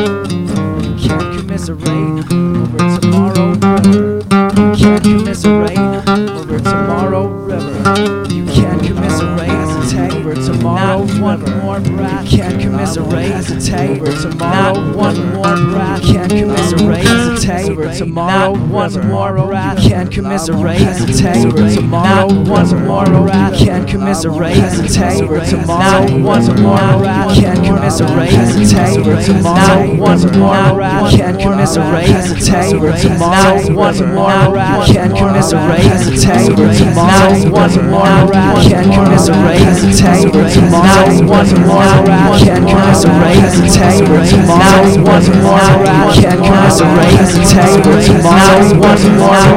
You can't commiserate over tomorrow river. You can't commiserate over tomorrow river. You can't commiserate over tomorrow Not one more breath. You can't commiserate over tomorrow Not one more breath. Can't commiserate hesitate. Tomorrow, one more breath. Can't commiserate, hesitate. Tomorrow, one more breath. Can't commiserate, hesitate. Tomorrow, one more breath. Can't commiserate, hesitate. Tomorrow, one more breath. Can't commiserate, hesitate. Tomorrow, one more breath. Can't commiserate, hesitate. Tomorrow, one more breath. Can't commiserate, hesitate. Tomorrow, one more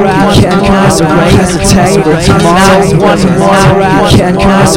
breath. Can't commiserate, hesitate. Tomorrow, one more breath. Can't commiserate.